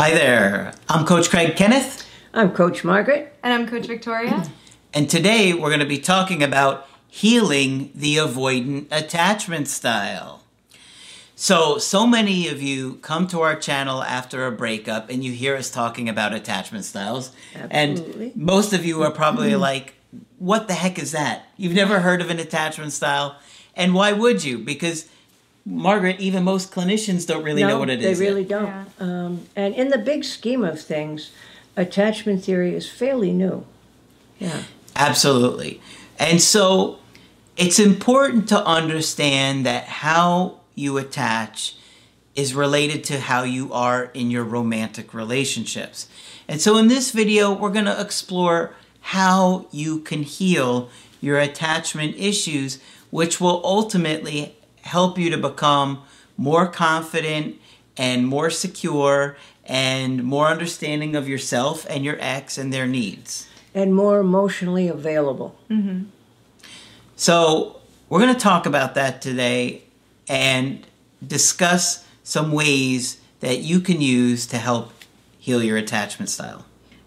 Hi there, I'm Coach Craig Kenneth. I'm Coach Margaret. And I'm Coach Victoria. And today we're going to be talking about healing the avoidant attachment style. So, so many of you come to our channel after a breakup and you hear us talking about attachment styles. Absolutely. And most of you are probably mm-hmm. like, what the heck is that? You've never heard of an attachment style. And why would you? Because Margaret, even most clinicians don't really no, know what it they is. really yet. don't. Yeah. Um, and in the big scheme of things, attachment theory is fairly new. Yeah. Absolutely. And so it's important to understand that how you attach is related to how you are in your romantic relationships. And so in this video, we're going to explore how you can heal your attachment issues, which will ultimately help you to become more confident and more secure and more understanding of yourself and your ex and their needs. And more emotionally available. Mm-hmm. So, we're going to talk about that today and discuss some ways that you can use to help heal your attachment style.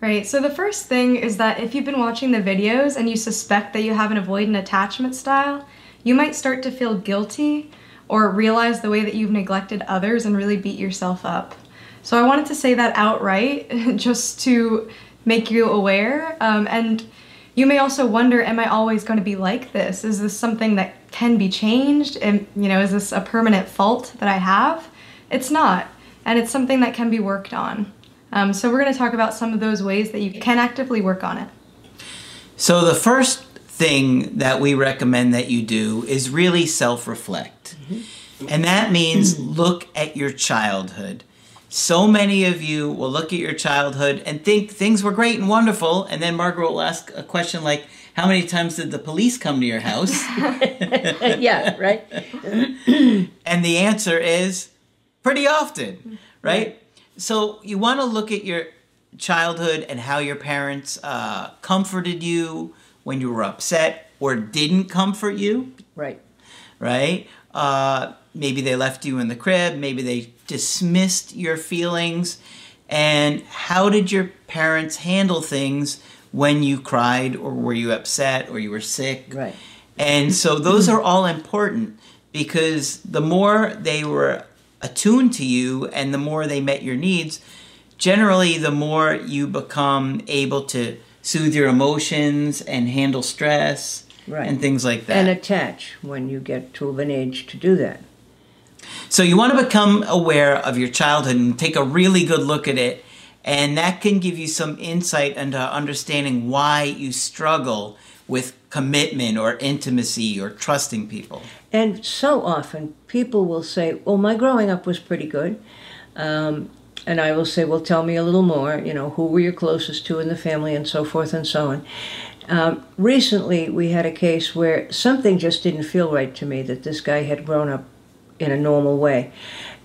Right, so the first thing is that if you've been watching the videos and you suspect that you have an avoidant attachment style, you might start to feel guilty or realize the way that you've neglected others and really beat yourself up. So I wanted to say that outright just to make you aware. Um, and you may also wonder, am I always going to be like this? Is this something that can be changed? And, you know, is this a permanent fault that I have? It's not. And it's something that can be worked on. Um, so we're going to talk about some of those ways that you can actively work on it. So, the first thing that we recommend that you do is really self reflect. And that means look at your childhood. So many of you will look at your childhood and think things were great and wonderful, and then Margaret will ask a question like, How many times did the police come to your house? yeah, right? And the answer is pretty often, right? So you want to look at your childhood and how your parents uh, comforted you when you were upset or didn't comfort you, Right. right? Uh, maybe they left you in the crib, maybe they dismissed your feelings. And how did your parents handle things when you cried or were you upset or you were sick? Right. And so those are all important because the more they were attuned to you and the more they met your needs, generally the more you become able to soothe your emotions and handle stress Right. and things like that. And attach when you get to an age to do that. So you want to become aware of your childhood and take a really good look at it. And that can give you some insight into understanding why you struggle with commitment or intimacy or trusting people. And so often people will say, Well, my growing up was pretty good. Um, and I will say, Well, tell me a little more. You know, who were you closest to in the family and so forth and so on. Um, recently, we had a case where something just didn't feel right to me that this guy had grown up in a normal way.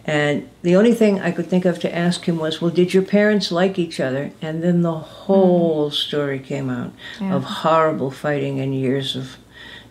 And the only thing I could think of to ask him was, Well, did your parents like each other? And then the whole story came out Yeah. of horrible fighting and years of,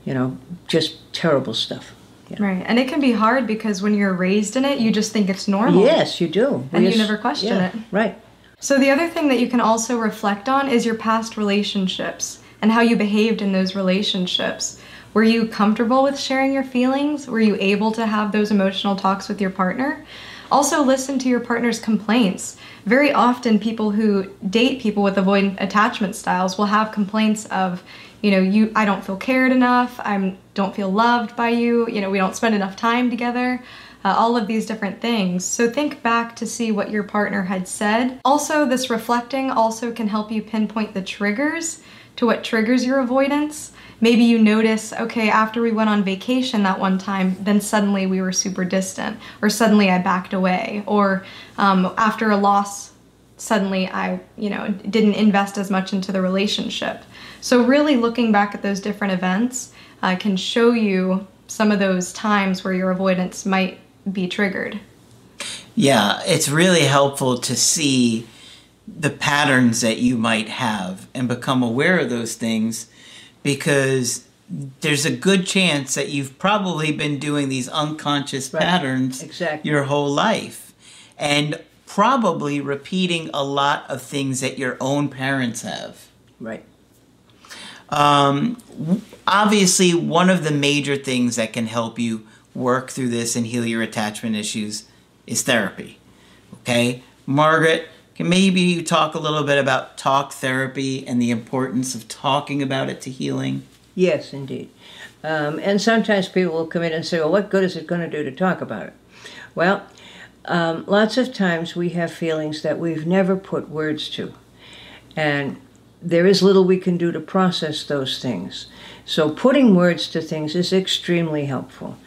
you know, just terrible stuff. Right. And it can be hard because when you're raised in it, you just think it's normal. Yes, you do. And We you never question yeah, it. Right. So the other thing that you can also reflect on is your past relationships and how you behaved in those relationships. Were you comfortable with sharing your feelings? Were you able to have those emotional talks with your partner? Also, listen to your partner's complaints. Very often, people who date people with avoidant attachment styles will have complaints of, you know, you I don't feel cared enough. I don't feel loved by you. You know, we don't spend enough time together. Uh, all of these different things. So think back to see what your partner had said. Also, this reflecting also can help you pinpoint the triggers to what triggers your avoidance. Maybe you notice, okay, after we went on vacation that one time, then suddenly we were super distant, or suddenly I backed away, or um, after a loss, suddenly I, you know, didn't invest as much into the relationship. So, really looking back at those different events uh, can show you some of those times where your avoidance might be triggered. Yeah, it's really helpful to see the patterns that you might have and become aware of those things because there's a good chance that you've probably been doing these unconscious Right. patterns Exactly. your whole life and probably repeating a lot of things that your own parents have. Right. Um, obviously, one of the major things that can help you work through this and heal your attachment issues is therapy. Okay, Margaret, can maybe you talk a little bit about talk therapy and the importance of talking about it to healing? Yes, indeed. Um, and sometimes people will come in and say, well, what good is it going to do to talk about it? Well, um, lots of times we have feelings that we've never put words to. And there is little we can do to process those things. So putting words to things is extremely helpful.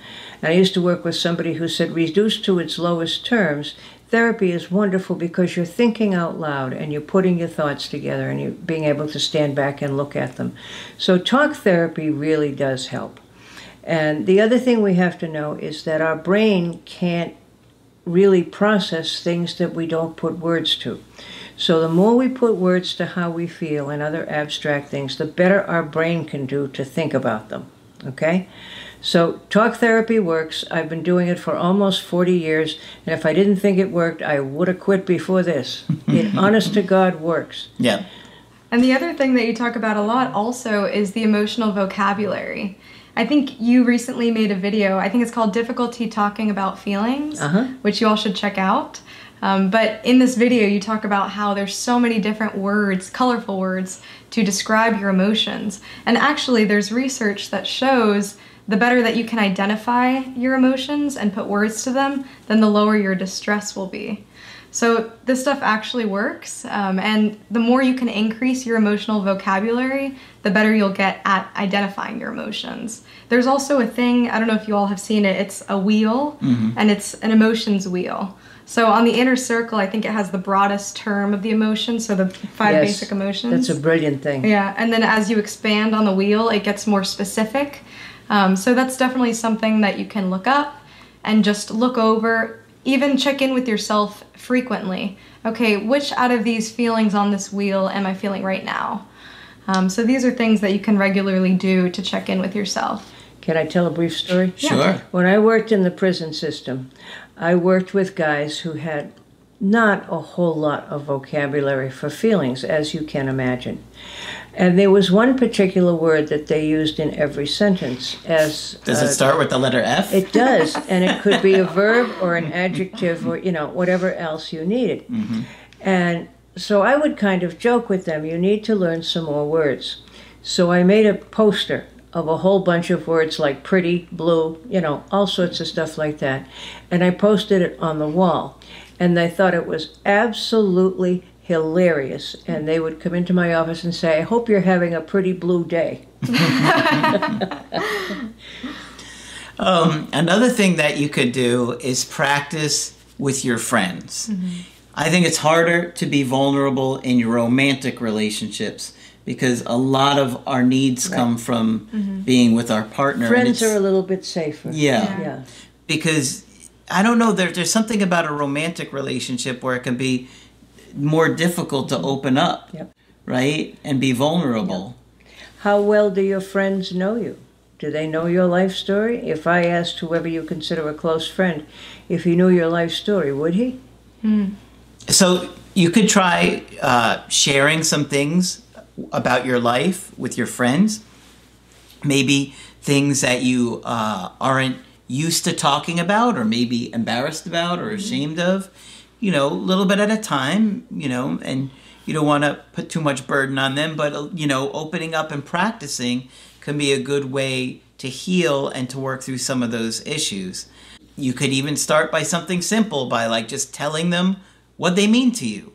And I used to work with somebody who said, reduced to its lowest terms, therapy is wonderful because you're thinking out loud and you're putting your thoughts together and you're being able to stand back and look at them. So talk therapy really does help. And the other thing we have to know is that our brain can't really process things that we don't put words to. So the more we put words to how we feel and other abstract things, the better our brain can do to think about them. Okay? So talk therapy works. I've been doing it for almost 40 years, and if I didn't think it worked, I would have quit before this. It honest to God works. Yeah. And the other thing that you talk about a lot also is the emotional vocabulary. I think you recently made a video, I think it's called Difficulty Talking About Feelings, Uh-huh. which you all should check out. Um, but in this video, you talk about how there's so many different words, colorful words, to describe your emotions. And actually, there's research that shows the better that you can identify your emotions and put words to them, then the lower your distress will be. So this stuff actually works, um, and the more you can increase your emotional vocabulary, the better you'll get at identifying your emotions. There's also a thing I don't know if you all have seen it. It's a wheel, and it's an emotions wheel. So on the inner circle, I think it has the broadest term of the emotions, so the five Yes, basic emotions. That's a brilliant thing. Yeah, and then as you expand on the wheel, it gets more specific. Um, so that's definitely something that you can look up and just look over, even check in with yourself frequently. Okay, which out of these feelings on this wheel am I feeling right now? Um, so these are things that you can regularly do to check in with yourself. Can I tell a brief story? Sure. When I worked in the prison system, I worked with guys who had not a whole lot of vocabulary for feelings, as you can imagine. And there was one particular word that they used in every sentence as Does uh, it start with the letter F? it does, and it could be a verb or an adjective or you know whatever else you needed. And so I would kind of joke with them, "You need to learn some more words." So I made a poster of a whole bunch of words like pretty, blue, you know, all sorts of stuff like that, and I posted it on the wall. And they thought it was absolutely hilarious. And they would come into my office and say, "I hope you're having a pretty blue day." Um, another thing that you could do is practice with your friends. I think it's harder to be vulnerable in your romantic relationships because a lot of our needs come from being with our partner. Friends are a little bit safer. yeah, Yeah. because I don't know there, there's something about a romantic relationship where it can be more difficult to open up, Yep. right, and be vulnerable. How well do your friends know you? Do they know your life story? If I asked whoever you consider a close friend if he knew your life story, would he? So you could try uh, sharing some things about your life with your friends. Maybe things that you uh, aren't used to talking about, or maybe embarrassed about, or ashamed of. You know, a little bit at a time. You know, and you don't want to put too much burden on them. But uh, you know, opening up and practicing can be a good way to heal and to work through some of those issues. You could even start by something simple, by like just telling them what they mean to you,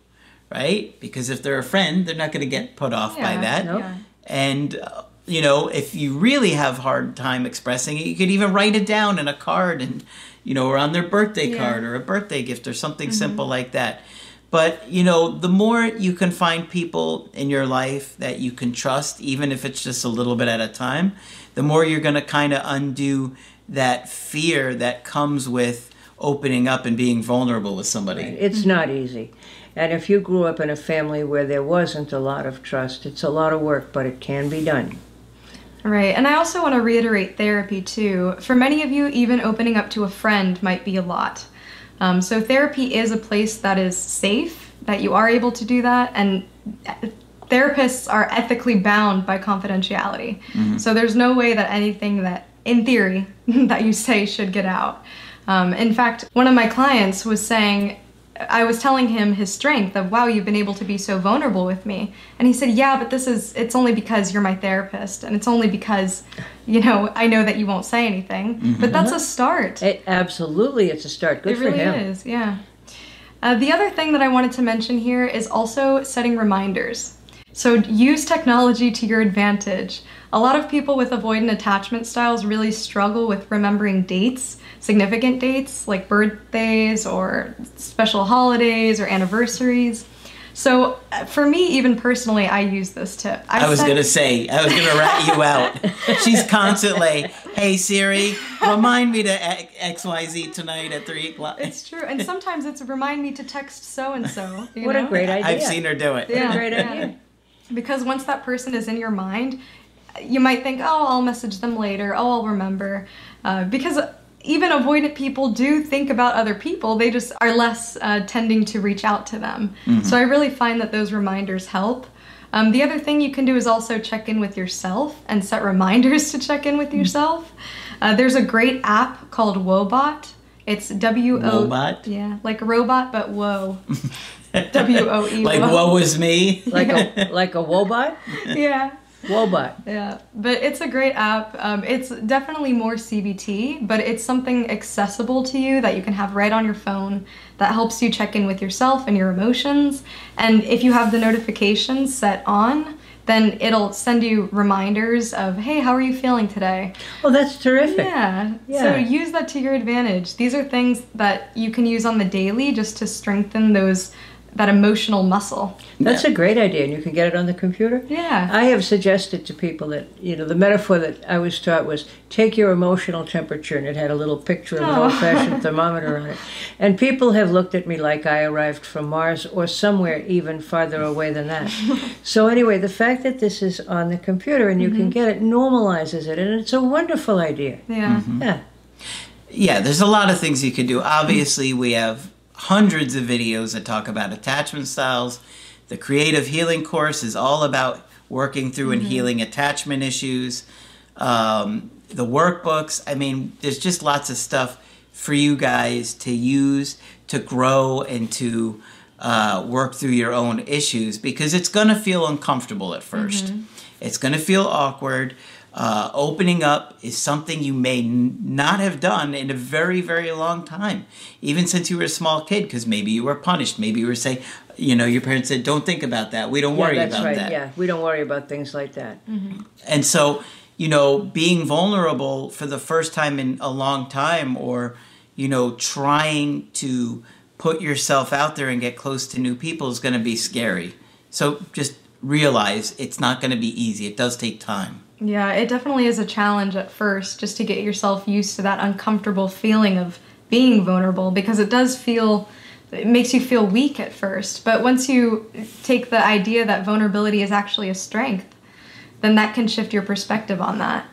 right? Because if they're a friend, they're not going to get put off by Yeah, that. no. Yeah. And, uh, you know, if you really have hard time expressing it, you could even write it down in a card and, you know, or on their birthday Yeah. card or a birthday gift or something mm-hmm. simple like that. But, you know, the more you can find people in your life that you can trust, even if it's just a little bit at a time, the more you're going to kind of undo that fear that comes with opening up and being vulnerable with somebody. It's not easy. And if you grew up in a family where there wasn't a lot of trust, it's a lot of work, but it can be done. Right, and I also want to reiterate therapy too. For many of you, even opening up to a friend might be a lot. Um, so, therapy is a place that is safe, that you are able to do that, and therapists are ethically bound by confidentiality. So, there's no way that anything that, in theory, that you say should get out. Um, in fact, one of my clients was saying, I was telling him his strength of, wow, you've been able to be so vulnerable with me. And he said, yeah, but this is, it's only because you're my therapist. And it's only because, you know, I know that you won't say anything. But that's a start. It, absolutely, it's a start. Good It for really him. is, yeah. Uh, the other thing that I wanted to mention here is also setting reminders. So use technology to your advantage. A lot of people with avoidant attachment styles really struggle with remembering dates, significant dates like birthdays or special holidays or anniversaries. So uh, for me, even personally, I use this tip. I was set- gonna say, I was gonna rat you out. She's constantly, hey Siri, remind me to X Y Z tonight at three o'clock. It's true, and sometimes it's remind me to text so and so. What a great idea. I've seen her do it. Yeah. Great idea. Because once that person is in your mind, you might think, oh, I'll message them later. Oh, I'll remember. Uh, because even avoidant people do think about other people, they just are less uh, tending to reach out to them. So I really find that those reminders help. Um, the other thing you can do is also check in with yourself and set reminders to check in with yourself. Uh, there's a great app called Woebot. It's W O. Woebot? Yeah, like robot, but whoa. W O E. Like, woe is me. Like a like a Woebot? Yeah. Woebot. Yeah, but it's a great app. Um, it's definitely more CBT, but it's something accessible to you that you can have right on your phone that helps you check in with yourself and your emotions. And if you have the notifications set on, then it'll send you reminders of, hey, how are you feeling today? Oh, that's terrific. Yeah. Yeah. So use that to your advantage. These are things that you can use on the daily just to strengthen those that emotional muscle. That's a great idea, and you can get it on the computer. Yeah. I have suggested to people that, you know, the metaphor that I was taught was take your emotional temperature, and it had a little picture of an Oh. old fashioned thermometer on it. And people have looked at me like I arrived from Mars or somewhere even farther away than that. so, anyway, the fact that this is on the computer and you can mm-hmm. get it normalizes it, and it's a wonderful idea. yeah. Yeah. Yeah, there's a lot of things you can do. Obviously, we have hundreds of videos that talk about attachment styles. The Creative Healing course is all about working through and healing attachment issues. Um, the workbooks, I mean, there's just lots of stuff for you guys to use to grow and to uh, work through your own issues because it's going to feel uncomfortable at 1st It's going to feel awkward. Uh, opening up is something you may n- not have done in a very, very long time, even since you were a small kid, because maybe you were punished. Maybe you were saying, you know, your parents said, don't think about that. We don't worry that's about right. that. Yeah, we don't worry about things like that. And so, you know, being vulnerable for the first time in a long time or, you know, trying to put yourself out there and get close to new people is going to be scary. So just realize it's not going to be easy. It does take time. Yeah, it definitely is a challenge at first just to get yourself used to that uncomfortable feeling of being vulnerable because it does feel it makes you feel weak at first. But once you take the idea that vulnerability is actually a strength, then that can shift your perspective on that.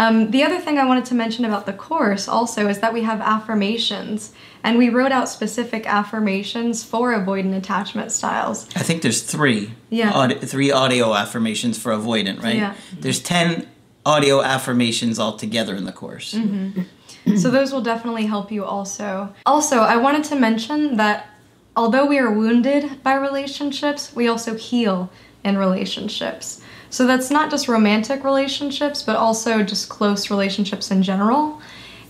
Um, the other thing I wanted to mention about the course also is that we have affirmations, and we wrote out specific affirmations for avoidant attachment styles. I think there's three. Yeah. aud- three audio affirmations for avoidant, right? Yeah. There's 10 audio affirmations altogether in the course. Mm-hmm. So those will definitely help you also. Also, I wanted to mention that although we are wounded by relationships, we also heal in relationships. So that's not just romantic relationships, but also just close relationships in general.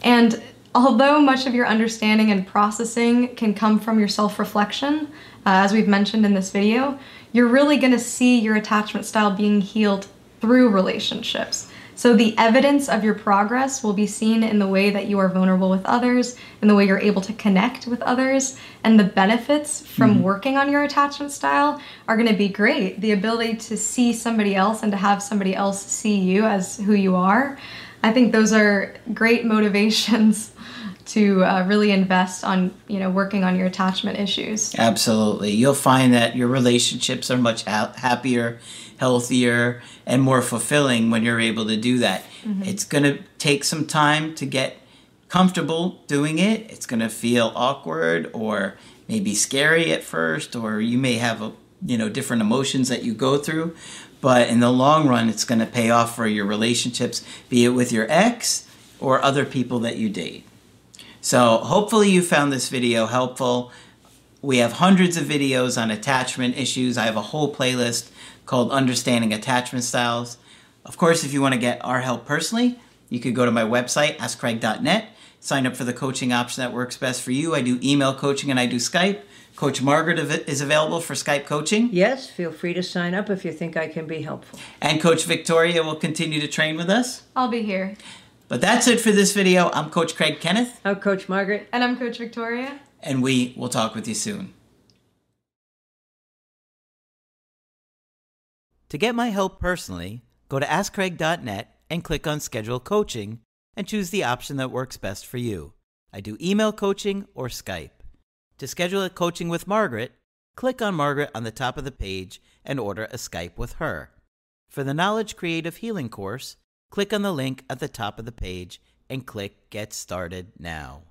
And although much of your understanding and processing can come from your self reflection, uh, as we've mentioned in this video, you're really going to see your attachment style being healed through relationships. So the evidence of your progress will be seen in the way that you are vulnerable with others, in the way you're able to connect with others, and the benefits from mm-hmm. working on your attachment style are going to be great. The ability to see somebody else and to have somebody else see you as who you are. I think those are great motivations to uh, really invest on you know working on your attachment issues. Absolutely. You'll find that your relationships are much ha- happier healthier and more fulfilling when you're able to do that. Mm-hmm. it's going to take some time to get comfortable doing it. It's going to feel awkward or maybe scary at first or you may have a you know different emotions that you go through. But in the long run it's going to pay off for your relationships be it with your ex or other people that you date so hopefully you found this video helpful. We have hundreds of videos on attachment issues. I have a whole playlist called Understanding Attachment Styles. Of course, if you want to get our help personally, you could go to my website, askcraig.net, sign up for the coaching option that works best for you. I do email coaching and I do Skype. Coach Margaret is available for Skype coaching. Yes, feel free to sign up if you think I can be helpful. And Coach Victoria will continue to train with us. I'll be here. But that's it for this video. I'm Coach Craig Kenneth. I'm Coach Margaret. And I'm Coach Victoria. And we will talk with you soon. To get my help personally, go to AskCraig.net and click on Schedule Coaching and choose the option that works best for you. I do email coaching or Skype. To schedule a coaching with Margaret, click on Margaret on the top of the page and order a Skype with her. For the Knowledge Creative Healing course, click on the link at the top of the page and click Get Started Now.